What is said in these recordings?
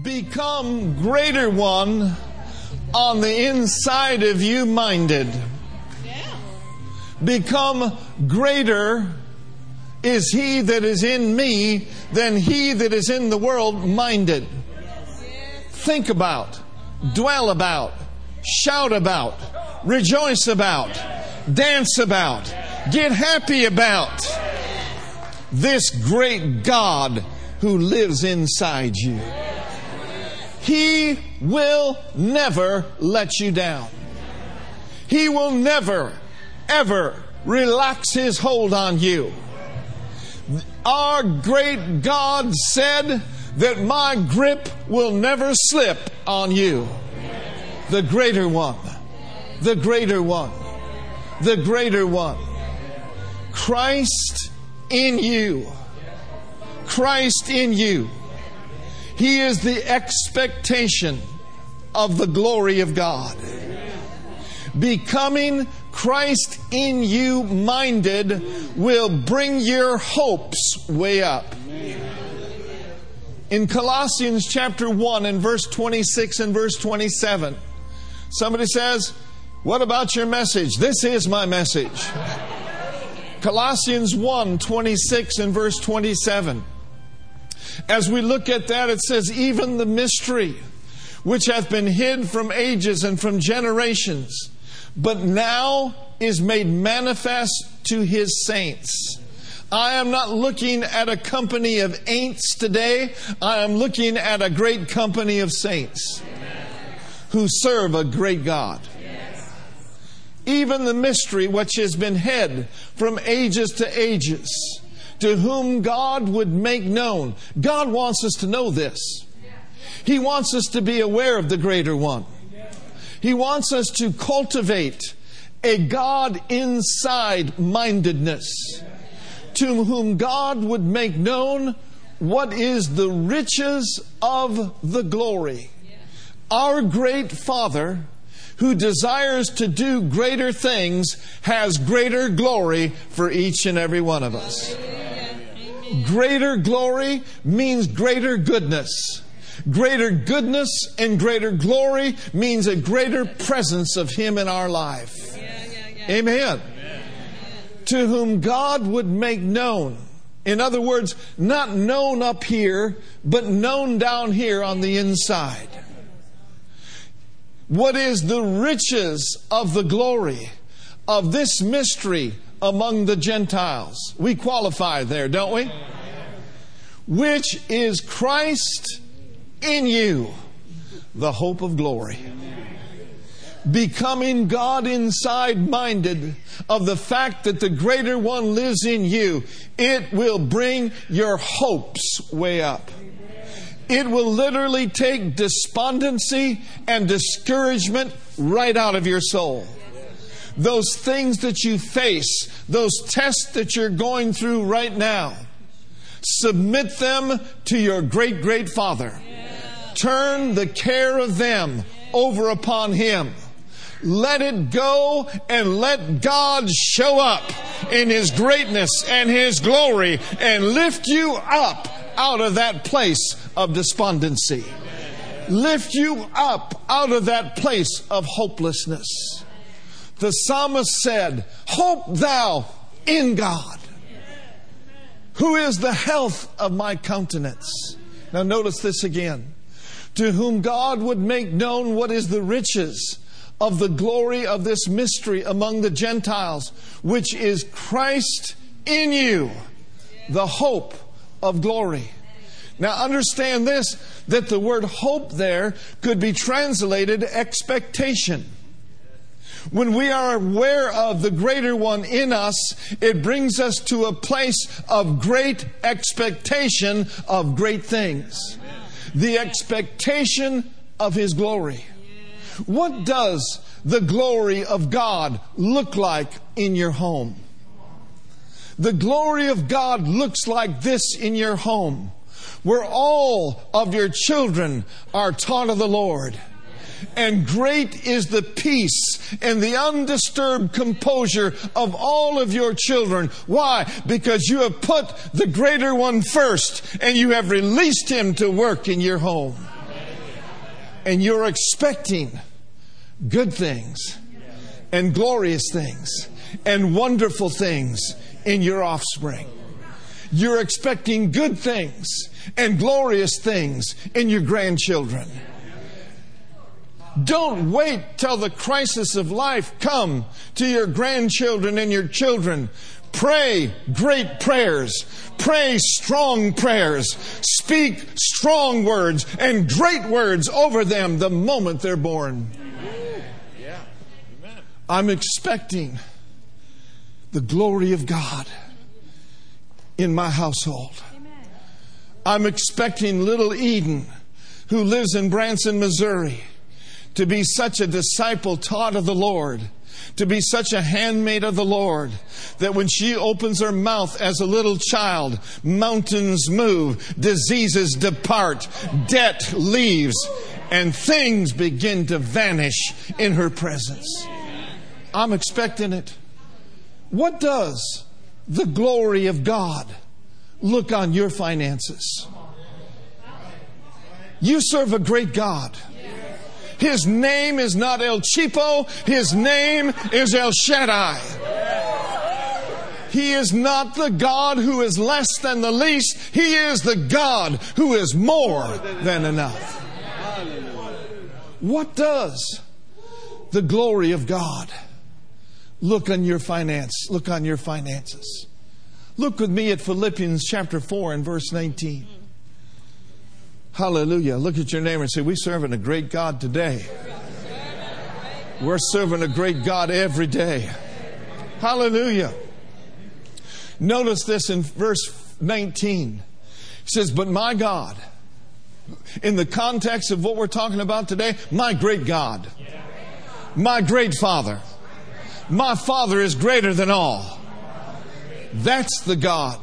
become greater one on the inside of you minded. Become greater is he that is in me than he that is in the world minded. Think about, dwell about, shout about, rejoice about, dance about, get happy about this great God who lives inside you. He will never let you down. He will never, ever relax his hold on you. Our great God said that my grip will never slip on you. The greater one, the greater one, the greater one. Christ in you. Christ in you. He is the expectation of the glory of God. Becoming Christ in you minded will bring your hopes way up. In Colossians chapter 1 and verse 26 and verse 27, somebody says, What about your message? This is my message. Colossians 1 26 and verse 27. As we look at that, it says, even the mystery which hath been hid from ages and from generations, but now is made manifest to his saints. I am not looking at a company of ain'ts today. I am looking at a great company of saints who serve a great God. Even the mystery which has been hid from ages to ages to whom God would make known. God wants us to know this. He wants us to be aware of the greater one. He wants us to cultivate a God inside mindedness to whom God would make known what is the riches of the glory. Our great Father who desires to do greater things has greater glory for each and every one of us. Greater glory means greater goodness. Greater goodness and greater glory means a greater presence of Him in our life. Amen. To whom God would make known. In other words, not known up here, but known down here on the inside. What is the riches of the glory of this mystery among the Gentiles. We qualify there, don't we? Which is Christ in you, the hope of glory. Becoming God inside minded of the fact that the greater one lives in you, it will bring your hopes way up. It will literally take despondency and discouragement right out of your soul those things that you face, those tests that you're going through right now, submit them to your great, great Father. Turn the care of them over upon Him. Let it go and let God show up in His greatness and His glory and lift you up out of that place of despondency. Lift you up out of that place of hopelessness. The psalmist said, Hope thou in God, who is the health of my countenance. Now, notice this again. To whom God would make known what is the riches of the glory of this mystery among the Gentiles, which is Christ in you, the hope of glory. Now, understand this that the word hope there could be translated expectation. When we are aware of the greater one in us, it brings us to a place of great expectation of great things. The expectation of His glory. What does the glory of God look like in your home? The glory of God looks like this in your home, where all of your children are taught of the Lord and great is the peace and the undisturbed composure of all of your children. Why? Because you have put the greater one first and you have released him to work in your home. And you're expecting good things and glorious things and wonderful things in your offspring. You're expecting good things and glorious things in your grandchildren. Don't wait till the crisis of life come to your grandchildren and your children. Pray great prayers. Pray strong prayers. Speak strong words and great words over them the moment they're born. I'm expecting the glory of God in my household. I'm expecting little Eden, who lives in Branson, Missouri, to be such a disciple taught of the Lord, to be such a handmaid of the Lord, that when she opens her mouth as a little child, mountains move, diseases depart, debt leaves, and things begin to vanish in her presence. I'm expecting it. What does the glory of God look on your finances? You serve a great God. His name is not El Cheapo, his name is El Shaddai. He is not the God who is less than the least. He is the God who is more than enough. What does the glory of God look on your finance? Look on your finances. Look with me at Philippians chapter 4 and verse 19. Hallelujah. Look at your neighbor and say, We're serving a great God today. We're serving a great God every day. Hallelujah. Notice this in verse 19. He says, But my God, in the context of what we're talking about today, my great God, my great Father, my Father is greater than all. That's the God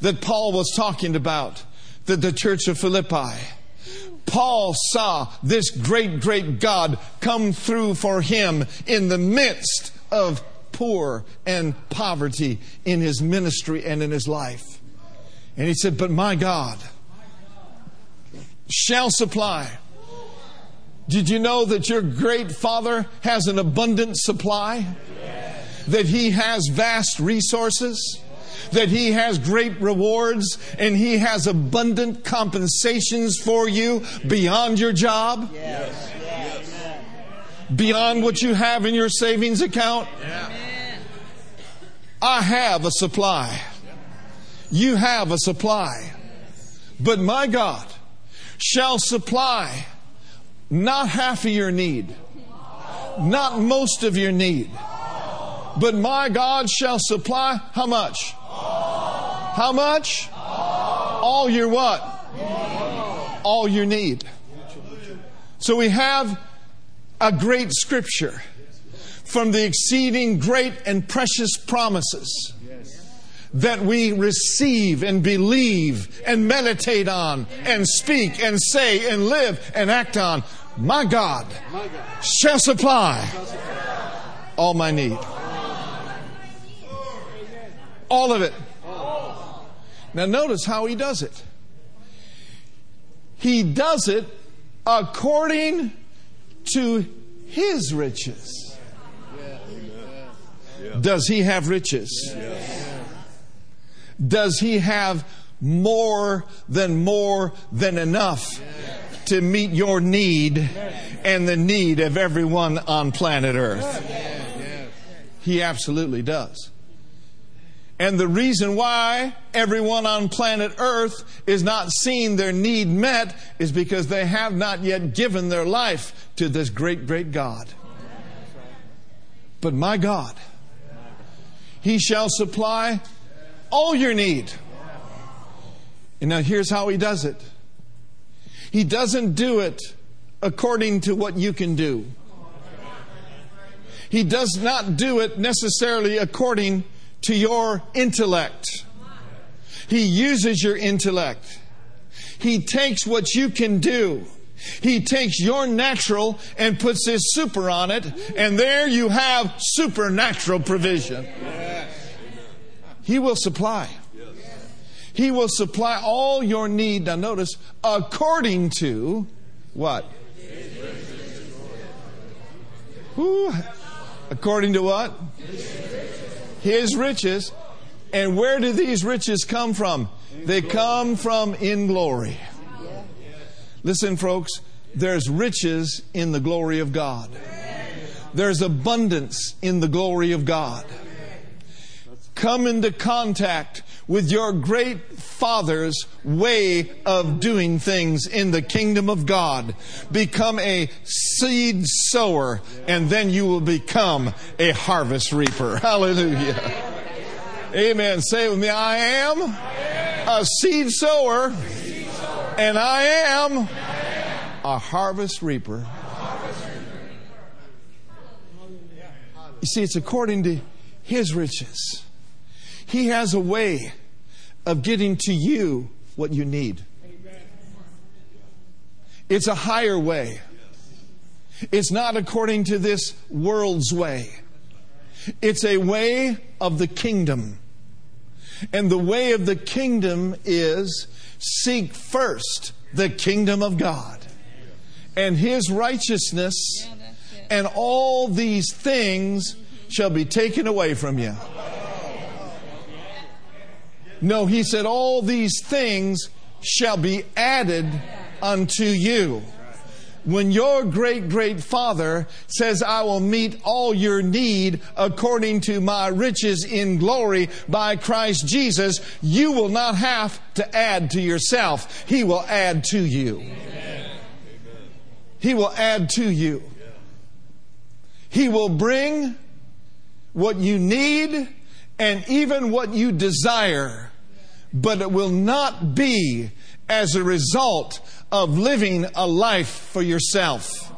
that Paul was talking about, that the church of Philippi. Paul saw this great, great God come through for him in the midst of poor and poverty in his ministry and in his life. And he said, But my God shall supply. Did you know that your great father has an abundant supply? That he has vast resources? That He has great rewards and He has abundant compensations for you beyond your job? Yes. yes. Beyond what you have in your savings account? Yeah. I have a supply. You have a supply. But my God shall supply not half of your need, not most of your need, but my God shall supply how much? How much? All your what? All your need. So we have a great scripture from the exceeding great and precious promises that we receive and believe and meditate on and speak and say and live and act on. My God shall supply all my need. All of it. Now, notice how he does it. He does it according to his riches. Does he have riches? Does he have more than more than enough to meet your need and the need of everyone on planet Earth? He absolutely does. And the reason why everyone on planet Earth is not seeing their need met is because they have not yet given their life to this great, great God. But my God, He shall supply all your need. And now here's how He does it He doesn't do it according to what you can do, He does not do it necessarily according to your intellect. He uses your intellect. He takes what you can do. He takes your natural and puts his super on it, and there you have supernatural provision. He will supply. He will supply all your need. Now, notice, according to what? Whew. According to what? His riches. And where do these riches come from? They come from in glory. Listen, folks, there's riches in the glory of God. There's abundance in the glory of God. Come into contact with your great Father's way of doing things in the kingdom of God. Become a seed sower, and then you will become a harvest reaper. Hallelujah. Amen. Say with me, I am a seed sower, and I am a harvest reaper. You see, it's according to His riches. He has a way of getting to you what you need. It's a higher way. It's not according to this world's way. It's a way of the kingdom. And the way of the kingdom is seek first the kingdom of God and his righteousness, and all these things shall be taken away from you. No, he said, All these things shall be added unto you. When your great great father says, I will meet all your need according to my riches in glory by Christ Jesus, you will not have to add to yourself. He will add to you. He will add to you. He will bring what you need and even what you desire, but it will not be as a result of living a life for yourself.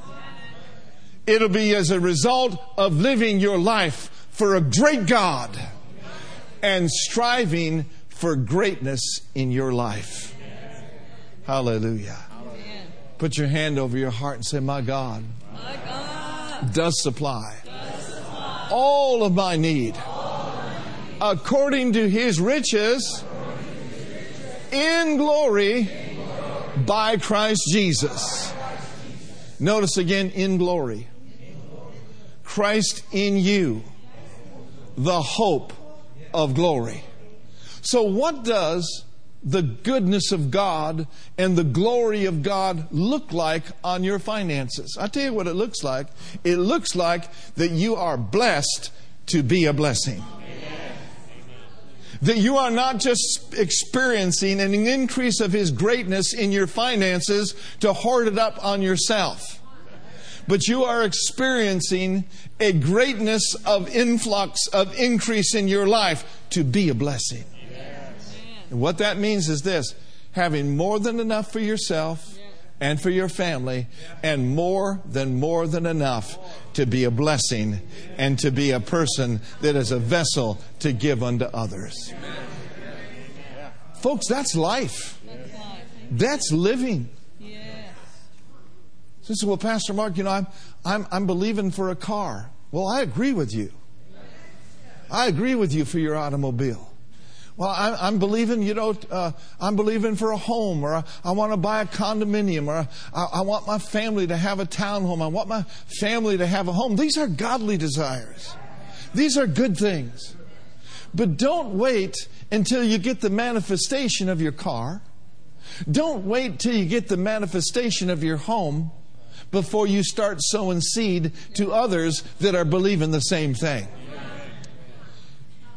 It'll be as a result of living your life for a great God and striving for greatness in your life. Hallelujah. Put your hand over your heart and say, My God, my God does, supply does supply all of my need according to his riches in glory by Christ Jesus. Notice again, in glory. Christ in you, the hope of glory. So, what does the goodness of God and the glory of God look like on your finances? I tell you what it looks like. It looks like that you are blessed to be a blessing. That you are not just experiencing an increase of His greatness in your finances to hoard it up on yourself, but you are experiencing a greatness of influx, of increase in your life to be a blessing. And what that means is this having more than enough for yourself and for your family, and more than more than enough to be a blessing and to be a person that is a vessel to give unto others. Folks, that's life. That's living. So, well, Pastor Mark, you know, I'm, I'm, I'm believing for a car. Well, I agree with you. I agree with you for your automobile. Well, I'm, I'm believing, you know, uh, I'm believing for a home, or I, I want to buy a condominium, or I, I want my family to have a townhome. I want my family to have a home. These are godly desires. These are good things. But don't wait until you get the manifestation of your car. Don't wait till you get the manifestation of your home before you start sowing seed to others that are believing the same thing.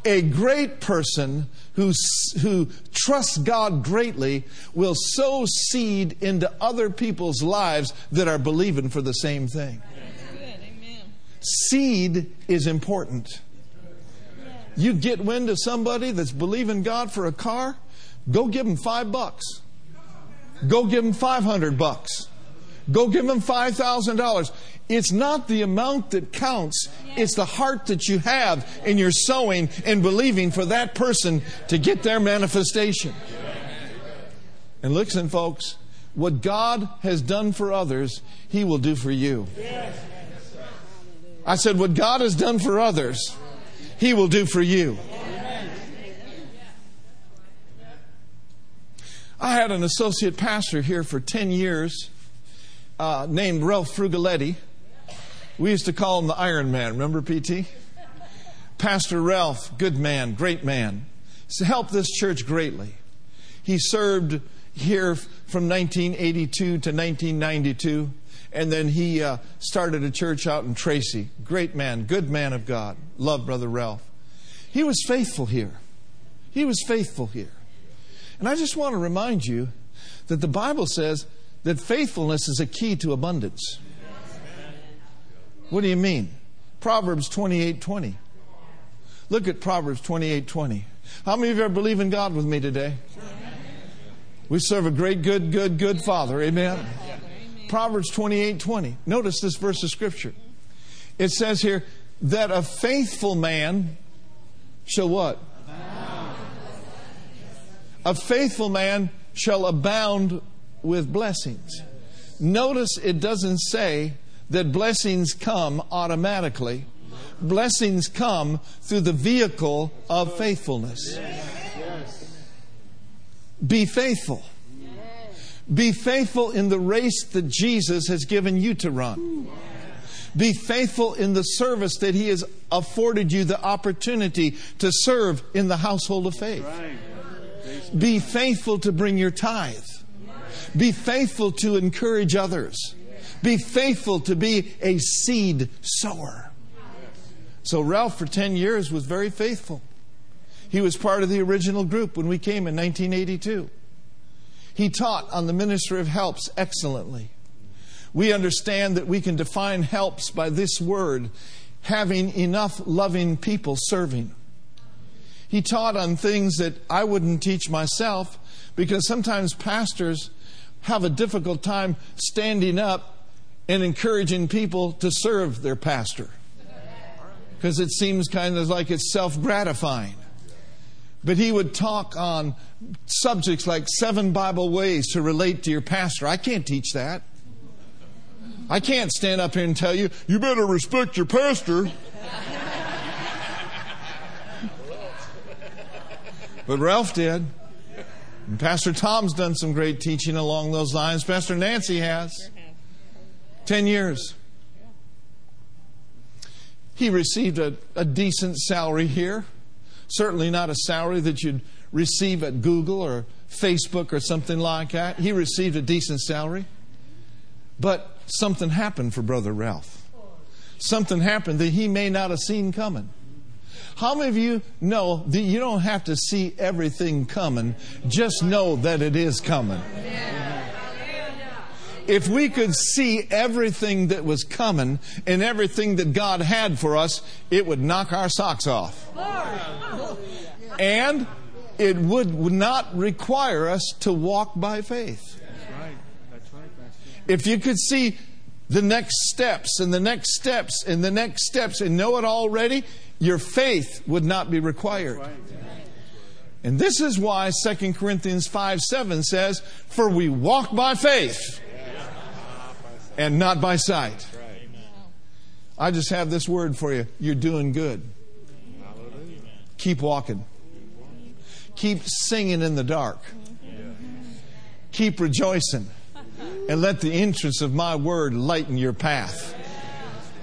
A great person who, who trusts God greatly will sow seed into other people's lives that are believing for the same thing. Seed is important. You get wind of somebody that's believing God for a car, go give them five bucks. Go give them 500 bucks. Go give them $5,000. It's not the amount that counts, it's the heart that you have in your sowing and believing for that person to get their manifestation. And listen, folks, what God has done for others, He will do for you. I said, what God has done for others, He will do for you. I had an associate pastor here for 10 years uh, named Ralph Frugaletti. We used to call him the Iron Man. Remember, PT? Pastor Ralph, good man, great man, helped this church greatly. He served here from 1982 to 1992, and then he uh, started a church out in Tracy. Great man, good man of God. Love Brother Ralph. He was faithful here. He was faithful here. And I just want to remind you that the Bible says that faithfulness is a key to abundance. What do you mean? Proverbs 28 20. Look at Proverbs 28 20. How many of you are believing God with me today? We serve a great, good, good, good Father. Amen. Proverbs 28 20. Notice this verse of Scripture. It says here that a faithful man shall what? A faithful man shall abound with blessings. Notice it doesn't say that blessings come automatically. Blessings come through the vehicle of faithfulness. Be faithful. Be faithful in the race that Jesus has given you to run. Be faithful in the service that He has afforded you the opportunity to serve in the household of faith. Be faithful to bring your tithe. Be faithful to encourage others. Be faithful to be a seed sower. So Ralph, for 10 years, was very faithful. He was part of the original group when we came in 1982. He taught on the ministry of helps excellently. We understand that we can define helps by this word having enough loving people serving. He taught on things that I wouldn't teach myself because sometimes pastors have a difficult time standing up and encouraging people to serve their pastor because it seems kind of like it's self gratifying. But he would talk on subjects like seven Bible ways to relate to your pastor. I can't teach that. I can't stand up here and tell you, you better respect your pastor. but Ralph did. And Pastor Tom's done some great teaching along those lines. Pastor Nancy has. Ten years. He received a, a decent salary here. Certainly not a salary that you'd receive at Google or Facebook or something like that. He received a decent salary. But something happened for Brother Ralph. Something happened that he may not have seen coming. How many of you know that you don't have to see everything coming, just know that it is coming? If we could see everything that was coming and everything that God had for us, it would knock our socks off. And it would not require us to walk by faith. If you could see the next steps and the next steps and the next steps and know it already, your faith would not be required. And this is why 2 Corinthians 5 7 says, For we walk by faith and not by sight. I just have this word for you. You're doing good. Keep walking. Keep singing in the dark. Keep rejoicing. And let the entrance of my word lighten your path.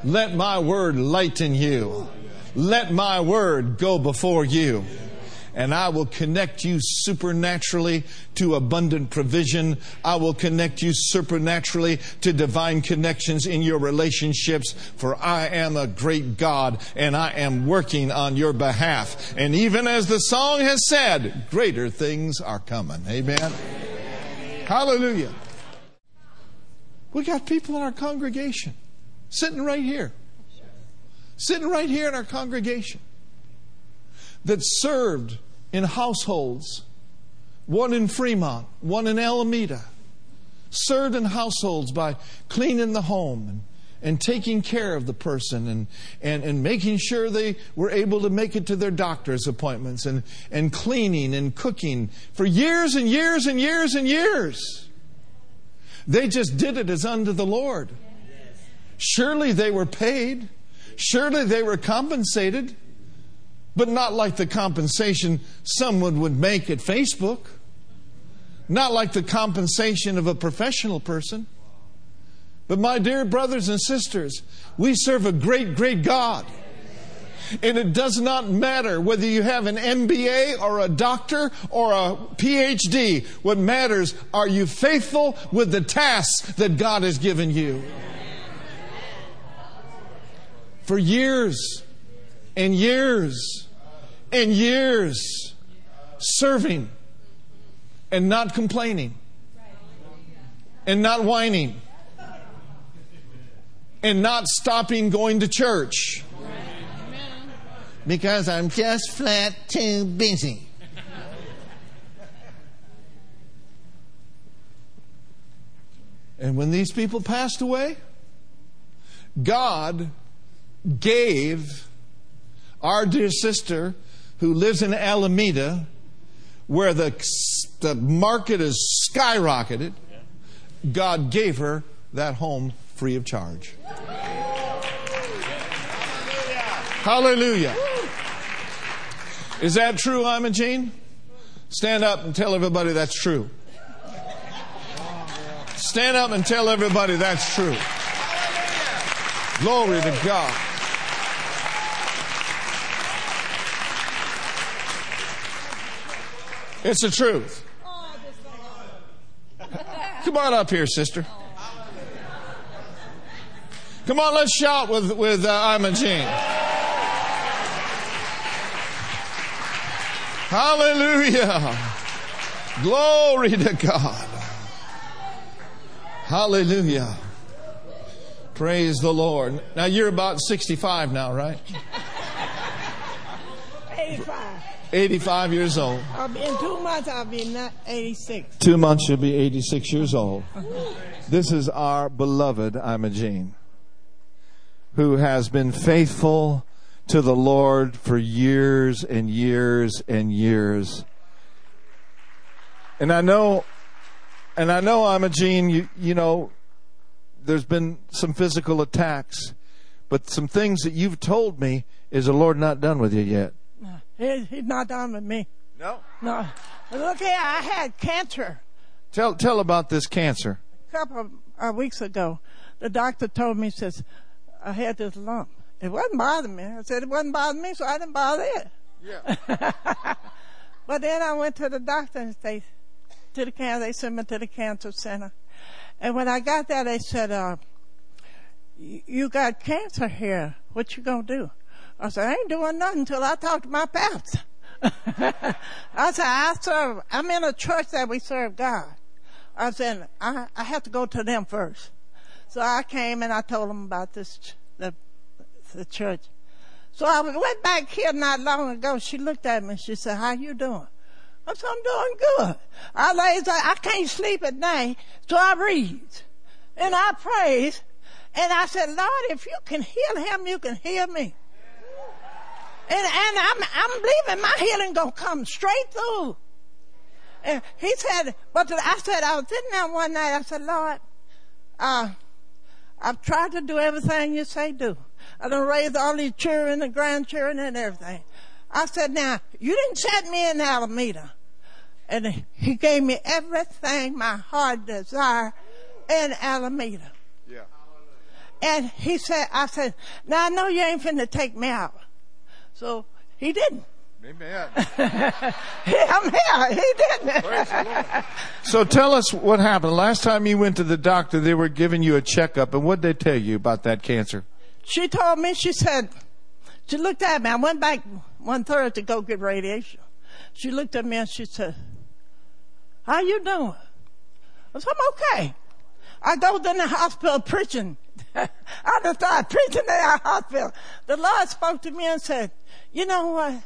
Let my word lighten you. Let my word go before you and I will connect you supernaturally to abundant provision. I will connect you supernaturally to divine connections in your relationships, for I am a great God and I am working on your behalf. And even as the song has said, greater things are coming. Amen. Hallelujah. We got people in our congregation sitting right here. Sitting right here in our congregation that served in households, one in Fremont, one in Alameda, served in households by cleaning the home and, and taking care of the person and, and, and making sure they were able to make it to their doctor's appointments and, and cleaning and cooking for years and years and years and years. They just did it as unto the Lord. Surely they were paid. Surely they were compensated but not like the compensation someone would make at Facebook, not like the compensation of a professional person. But my dear brothers and sisters, we serve a great, great God. And it does not matter whether you have an MBA or a doctor or a PhD. What matters, are you faithful with the tasks that God has given you? For years and years and years, serving and not complaining and not whining and not stopping going to church because I'm just flat too busy. and when these people passed away, God gave our dear sister who lives in Alameda, where the, the market is skyrocketed, God gave her that home free of charge. Hallelujah. Hallelujah! Is that true, Imogene? Stand up and tell everybody that's true. Stand up and tell everybody that's true. Glory to God. It's the truth. Come on up here, sister. Come on, let's shout with, with uh, Imogene. Hallelujah. Glory to God. Hallelujah. Praise the Lord. Now you're about 65 now, right? 85. 85 years old. In two months, I'll be 86. Two months, you'll be 86 years old. This is our beloved Imogene, who has been faithful to the Lord for years and years and years. And I know, and I know, Imogene, you, you know, there's been some physical attacks, but some things that you've told me is the Lord not done with you yet. He, he's not done with me. No. No. Look here, I had cancer Tell tell about this cancer. a couple of uh, weeks ago. The doctor told me, says, I had this lump. It wasn't bothering me. I said it wasn't bothering me, so I didn't bother it. Yeah. But then I went to the doctor and they, to the cancer, they sent me to the cancer center. And when I got there, they said, uh, you got cancer here. What you gonna do? I said, I ain't doing nothing until I talk to my pastor. I said, I serve, I'm in a church that we serve God. I said, I, I have to go to them first. So I came and I told them about this, the, the church. So I went back here not long ago. She looked at me and she said, how you doing? I said, I'm doing good. I lays, I can't sleep at night, so I read. And I praise. And I said, Lord, if you can heal him, you can heal me. And, and I'm, I'm believing my healing gonna come straight through. And he said, but I said, I was sitting there one night, I said, Lord, uh, I've tried to do everything you say do. I done raised all these children and grandchildren and everything. I said, now, you didn't set me in Alameda. And he gave me everything my heart desired in Alameda. Yeah. And he said, I said, now I know you ain't finna take me out. So he didn't. Amen. I'm here. He didn't. So tell us what happened. Last time you went to the doctor, they were giving you a checkup, and what did they tell you about that cancer? she told me, she said, she looked at me. I went back one Thursday to go get radiation. She looked at me and she said, how you doing? I said, I'm okay. I go to the hospital preaching. I just started preaching in the hospital. The Lord spoke to me and said, you know what?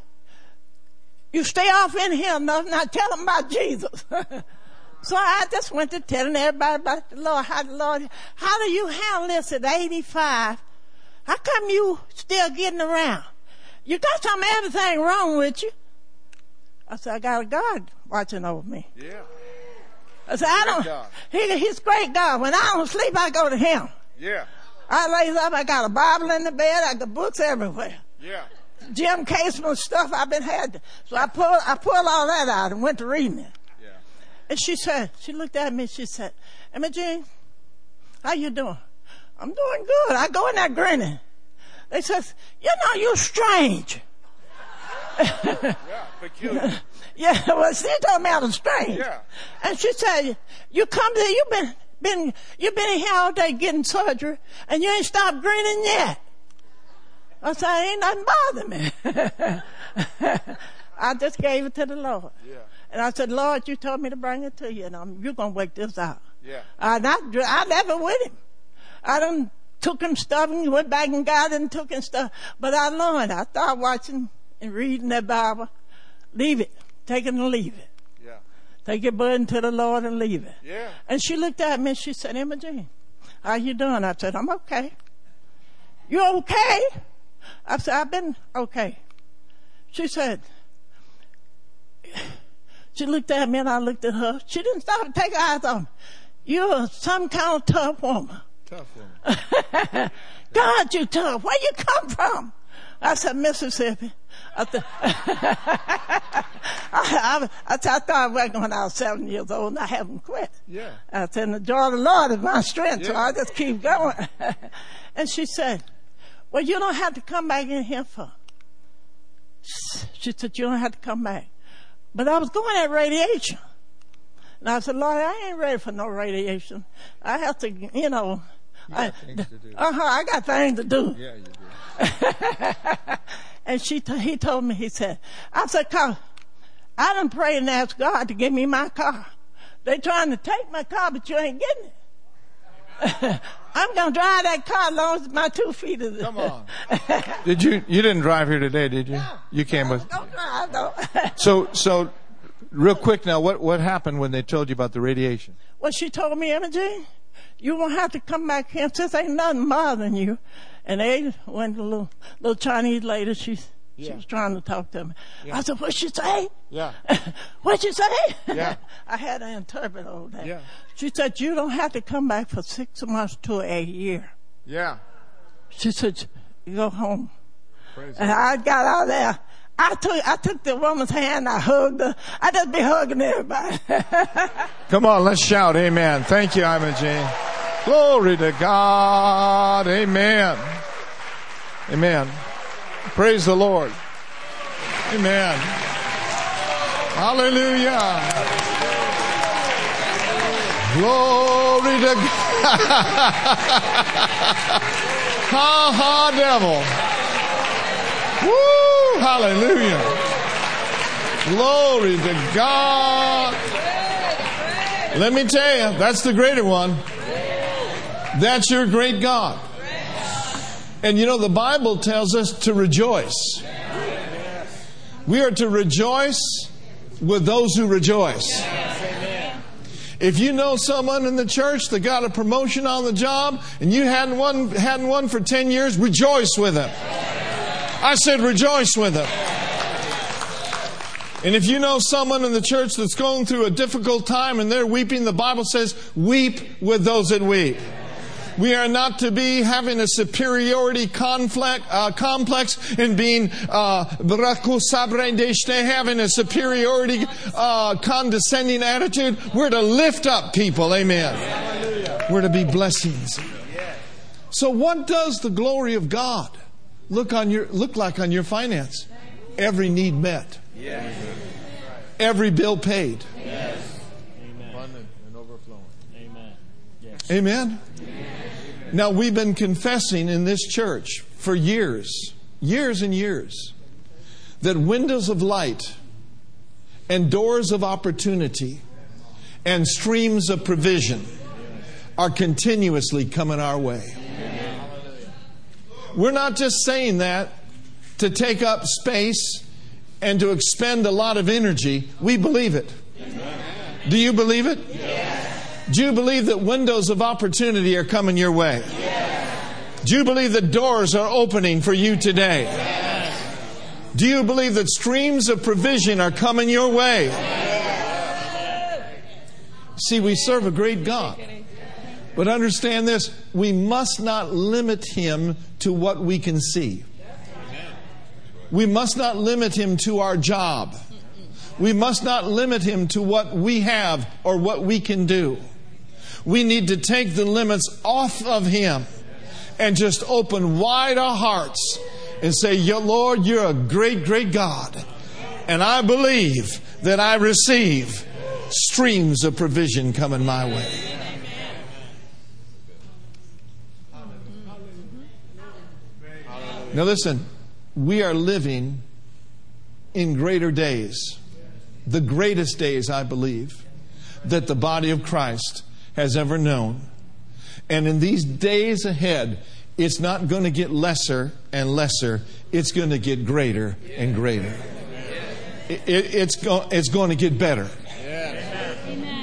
You stay off in here enough, now tell them about Jesus. so I just went to telling everybody about the Lord, how the Lord, how do you handle this at 85? How come you still getting around? You got some everything wrong with you. I said, I got a God watching over me. Yeah. I said, I don't, God. he, he's great God. When I don't sleep, I go to him. Yeah. I lays up, I got a Bible in the bed, I got books everywhere. Yeah. Jim Casement stuff I've been had. So I pulled, I pulled all that out and went to reading it. Yeah. And she said, she looked at me, she said, Imogene, how you doing? I'm doing good. I go in there grinning. They says, you know, you're strange. Yeah, peculiar. Yeah, well, she told me I was strange. Yeah. And she said, you come to, you've been, been, you've been here all day getting surgery and you ain't stopped grinning yet. I said, ain't nothing bothering me. I just gave it to the Lord. Yeah. And I said, Lord, you told me to bring it to you and I'm, you're going to work this out. Yeah. And I, I left it with him. I done took him stuff and went back and got it and took him stuff. But I learned. I started watching and reading that Bible. Leave it. Take it and leave it. Yeah. Take your burden to the Lord and leave it. Yeah. And she looked at me and she said, Imogene, how you doing? I said, I'm okay. You okay? I said, I've been okay. She said, she looked at me and I looked at her. She didn't stop to take her eyes off me. You're some kind of tough woman. Tough woman. God, you tough. Where you come from? I said, Mississippi. I, th- I, I, I, I thought back when I was seven years old and I haven't quit. Yeah. I said, the joy of the Lord is my strength, yeah. so I just keep going. and she said, well, you don't have to come back in here for. She said, you don't have to come back. But I was going at radiation. And I said, Lord, I ain't ready for no radiation. I have to, you know. I, got things to do. Uh-huh, I got things to do. Yeah, you do. And she, t- he told me, he said, I said, car, I done prayed and asked God to give me my car. They trying to take my car, but you ain't getting it. I'm gonna drive that car as long as my two feet is. Come on. Did you? You didn't drive here today, did you? You came with. Don't drive though. So, so, real quick now, what what happened when they told you about the radiation? well, she told me, Imogene, you won't have to come back here since ain't nothing bothering you. And they went to little little Chinese lady. She she was trying to talk to me. I said, "What'd she say? Yeah. What'd you say? Yeah. I had to interpret all that. Yeah. She said, you don't have to come back for six months to a year. Yeah. She said, you go home. Praise And I got out there. I took, I took the woman's hand. I hugged her. I just be hugging everybody. Come on, let's shout, Amen. Thank you, Imogene. Glory to God, Amen. Amen. Praise the Lord. Amen. Hallelujah. Glory to God. ha ha, devil. Woo! Hallelujah. Glory to God. Let me tell you, that's the greater one. That's your great God. And you know, the Bible tells us to rejoice. We are to rejoice with those who rejoice. If you know someone in the church that got a promotion on the job and you hadn't one, hadn't one for 10 years, rejoice with them. I said rejoice with them. And if you know someone in the church that's going through a difficult time and they're weeping, the Bible says, weep with those that weep. We are not to be having a superiority conflict, uh, complex and being uh, having a superiority uh, condescending attitude. We're to lift up people. Amen. We're to be blessings. So, what does the glory of God look on your look like on your finance? Every need met. Every bill paid. Abundant and overflowing. Amen. Yes. Amen. Now, we've been confessing in this church for years, years and years, that windows of light and doors of opportunity and streams of provision are continuously coming our way. We're not just saying that to take up space and to expend a lot of energy. We believe it. Do you believe it? Do you believe that windows of opportunity are coming your way? Do you believe that doors are opening for you today? Do you believe that streams of provision are coming your way? See, we serve a great God. But understand this we must not limit him to what we can see. We must not limit him to our job. We must not limit him to what we have or what we can do. We need to take the limits off of him and just open wide our hearts and say, Lord, you're a great, great God. And I believe that I receive streams of provision coming my way. Now, listen, we are living in greater days, the greatest days, I believe, that the body of Christ has ever known. And in these days ahead, it's not going to get lesser and lesser, it's going to get greater and greater. It, it, it's, go, it's going to get better.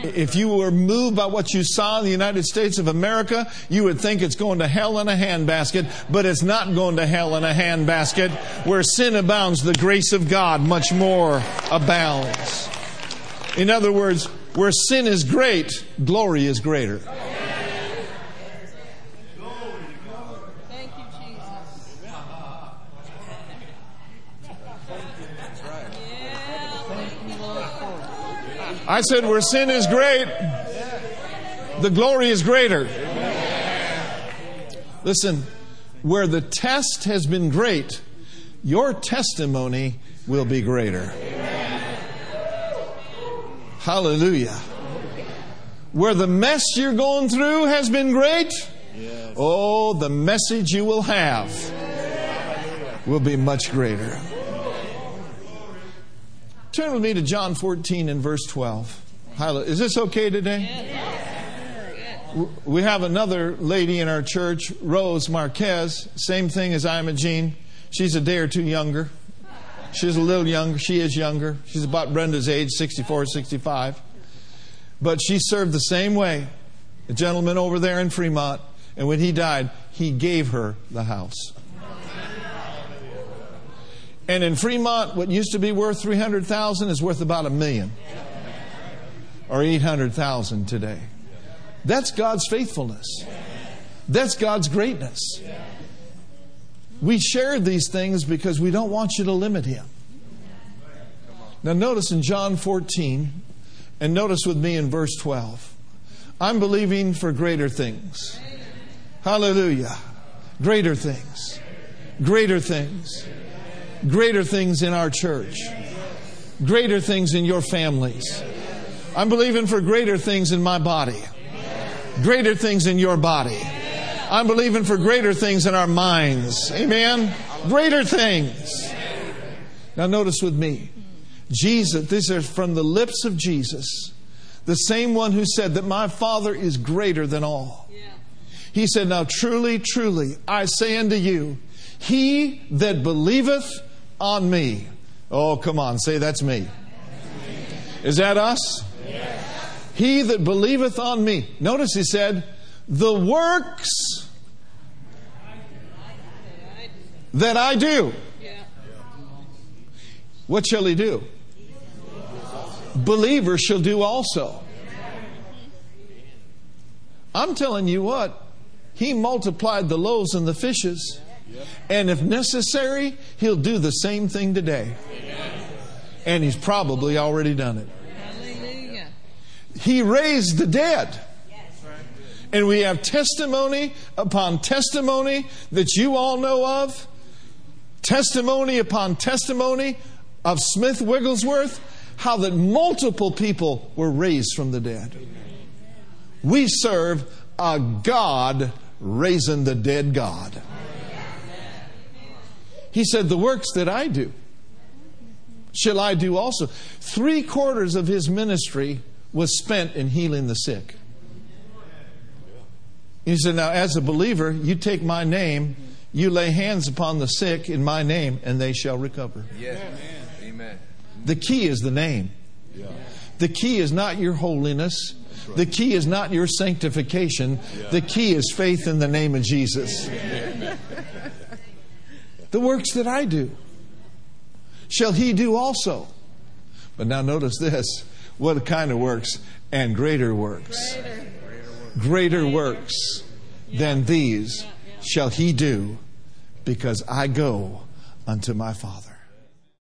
If you were moved by what you saw in the United States of America, you would think it's going to hell in a handbasket, but it's not going to hell in a handbasket. Where sin abounds, the grace of God much more abounds. In other words, where sin is great, glory is greater. I said, where sin is great, the glory is greater. Listen, where the test has been great, your testimony will be greater. Hallelujah. Where the mess you're going through has been great, oh, the message you will have will be much greater. Turn with me to John 14 and verse 12. Is this okay today? We have another lady in our church, Rose Marquez, same thing as Imogene. She's a day or two younger. She's a little younger. She is younger. She's about Brenda's age, 64, 65. But she served the same way. A gentleman over there in Fremont, and when he died, he gave her the house. And in Fremont, what used to be worth 300,000 is worth about a million or 800,000 today. That's God's faithfulness. That's God's greatness. We share these things because we don't want you to limit Him. Now, notice in John 14, and notice with me in verse 12, I'm believing for greater things. Hallelujah. Greater things. Greater things greater things in our church, greater things in your families. I'm believing for greater things in my body, greater things in your body. I'm believing for greater things in our minds. Amen? Greater things. Now, notice with me Jesus, these are from the lips of Jesus, the same one who said that my Father is greater than all. He said, Now truly, truly, I say unto you, he that believeth on me. Oh, come on, say that's me. Is that us? He that believeth on me. Notice he said, the works that I do. What shall he do? Believers shall do also. I'm telling you what, he multiplied the loaves and the fishes and if necessary, he'll do the same thing today. And he's probably already done it. He raised the dead. And we have testimony upon testimony that you all know of, testimony upon testimony of Smith Wigglesworth, how that multiple people were raised from the dead. We serve a God raising the dead God. He said, The works that I do shall I do also. Three quarters of his ministry was spent in healing the sick. He said, Now, as a believer, you take my name, you lay hands upon the sick in my name, and they shall recover. Yes. Amen. The key is the name. Yeah. The key is not your holiness. Right. The key is not your sanctification. Yeah. The key is faith in the name of Jesus. The works that I do shall he do also. But now notice this what kind of works? And greater works. Greater, greater works than these shall he do because I go unto my Father.